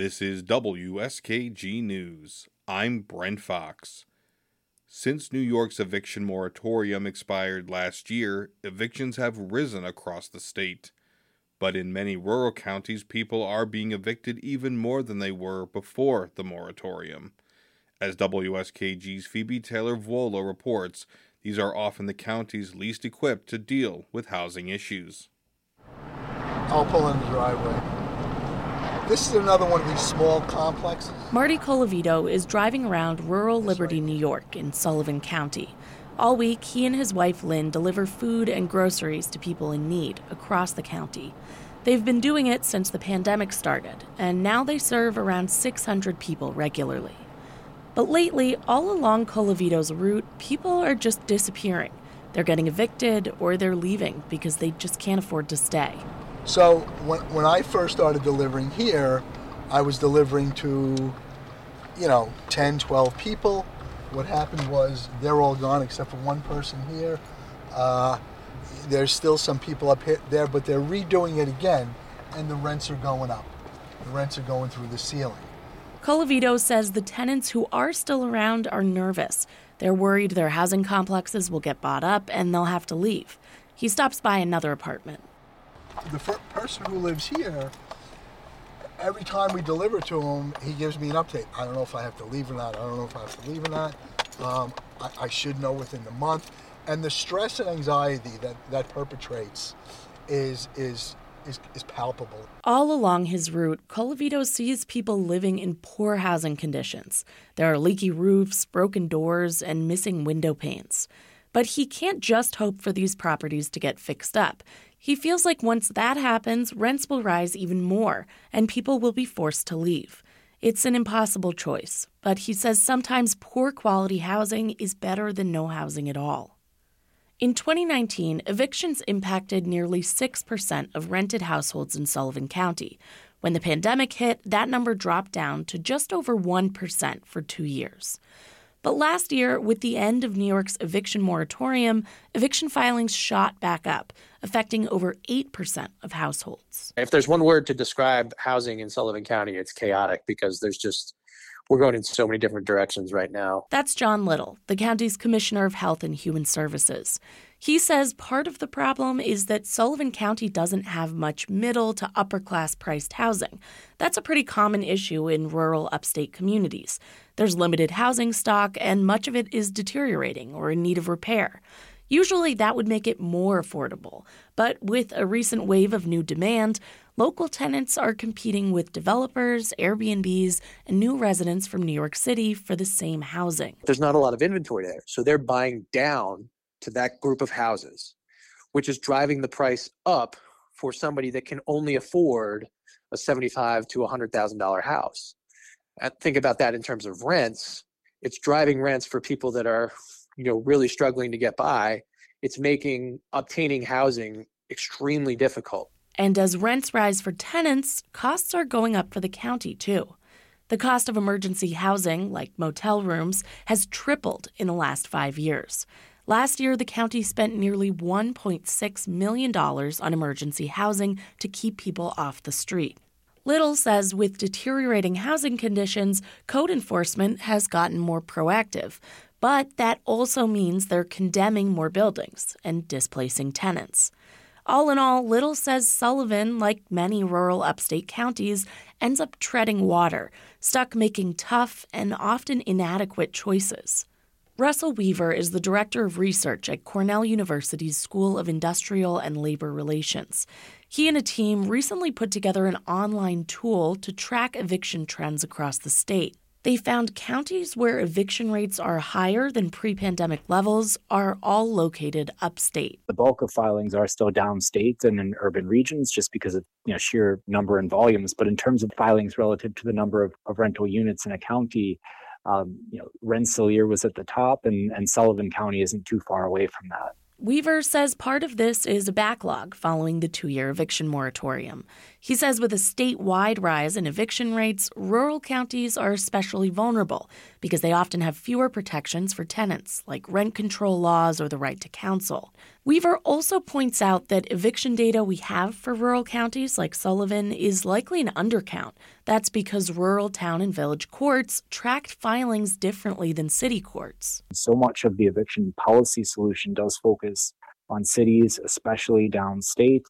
This is WSKG News. I'm Brent Fox. Since New York's eviction moratorium expired last year, evictions have risen across the state. But in many rural counties, people are being evicted even more than they were before the moratorium. As WSKG's Phoebe Taylor Vuolo reports, these are often the counties least equipped to deal with housing issues. I'll pull in the driveway. This is another one of these small complexes. Marty Colavito is driving around rural Liberty, New York in Sullivan County. All week, he and his wife Lynn deliver food and groceries to people in need across the county. They've been doing it since the pandemic started, and now they serve around 600 people regularly. But lately, all along Colavito's route, people are just disappearing. They're getting evicted or they're leaving because they just can't afford to stay. So when, when I first started delivering here, I was delivering to, you know, 10, 12 people. What happened was they're all gone except for one person here. Uh, there's still some people up here, there, but they're redoing it again, and the rents are going up. The rents are going through the ceiling. Colavito says the tenants who are still around are nervous. They're worried their housing complexes will get bought up and they'll have to leave. He stops by another apartment. The person who lives here, every time we deliver to him, he gives me an update. I don't know if I have to leave or not. I don't know if I have to leave or not. Um, I, I should know within the month. And the stress and anxiety that that perpetrates is is is, is palpable. All along his route, Colavito sees people living in poor housing conditions. There are leaky roofs, broken doors, and missing window panes. But he can't just hope for these properties to get fixed up. He feels like once that happens, rents will rise even more, and people will be forced to leave. It's an impossible choice, but he says sometimes poor quality housing is better than no housing at all. In 2019, evictions impacted nearly 6% of rented households in Sullivan County. When the pandemic hit, that number dropped down to just over 1% for two years. But last year, with the end of New York's eviction moratorium, eviction filings shot back up, affecting over 8% of households. If there's one word to describe housing in Sullivan County, it's chaotic because there's just we're going in so many different directions right now. That's John Little, the county's Commissioner of Health and Human Services. He says part of the problem is that Sullivan County doesn't have much middle to upper class priced housing. That's a pretty common issue in rural upstate communities. There's limited housing stock, and much of it is deteriorating or in need of repair. Usually that would make it more affordable, but with a recent wave of new demand, local tenants are competing with developers, Airbnbs, and new residents from New York City for the same housing. There's not a lot of inventory there, so they're buying down to that group of houses, which is driving the price up for somebody that can only afford a seventy-five to a hundred thousand dollar house. And think about that in terms of rents. It's driving rents for people that are, you know, really struggling to get by. It's making obtaining housing extremely difficult. And as rents rise for tenants, costs are going up for the county too. The cost of emergency housing, like motel rooms, has tripled in the last five years. Last year, the county spent nearly $1.6 million on emergency housing to keep people off the street. Little says with deteriorating housing conditions, code enforcement has gotten more proactive, but that also means they're condemning more buildings and displacing tenants. All in all, Little says Sullivan, like many rural upstate counties, ends up treading water, stuck making tough and often inadequate choices. Russell Weaver is the director of research at Cornell University's School of Industrial and Labor Relations. He and a team recently put together an online tool to track eviction trends across the state. They found counties where eviction rates are higher than pre pandemic levels are all located upstate. The bulk of filings are still downstate and in urban regions just because of you know, sheer number and volumes. But in terms of filings relative to the number of, of rental units in a county, um, you know, Rensselaer was at the top, and, and Sullivan County isn't too far away from that. Weaver says part of this is a backlog following the two year eviction moratorium. He says with a statewide rise in eviction rates, rural counties are especially vulnerable because they often have fewer protections for tenants, like rent control laws or the right to counsel. Weaver also points out that eviction data we have for rural counties like Sullivan is likely an undercount. That's because rural town and village courts tracked filings differently than city courts. So much of the eviction policy solution does focus on cities, especially downstate.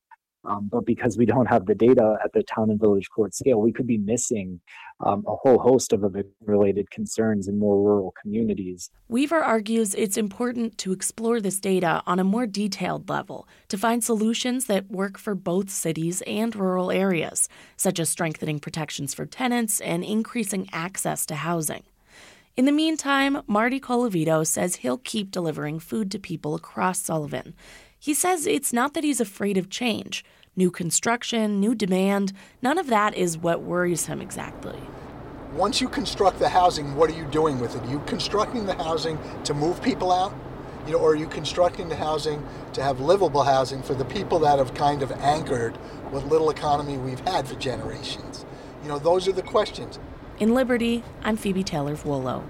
Um, but because we don't have the data at the town and village court scale, we could be missing um, a whole host of related concerns in more rural communities. Weaver argues it's important to explore this data on a more detailed level to find solutions that work for both cities and rural areas, such as strengthening protections for tenants and increasing access to housing. In the meantime, Marty Colavito says he'll keep delivering food to people across Sullivan. He says it's not that he's afraid of change. New construction, new demand, none of that is what worries him exactly. Once you construct the housing, what are you doing with it? Are you constructing the housing to move people out? You know, or are you constructing the housing to have livable housing for the people that have kind of anchored what little economy we've had for generations? You know, those are the questions. In Liberty, I'm Phoebe Taylor Vuolo.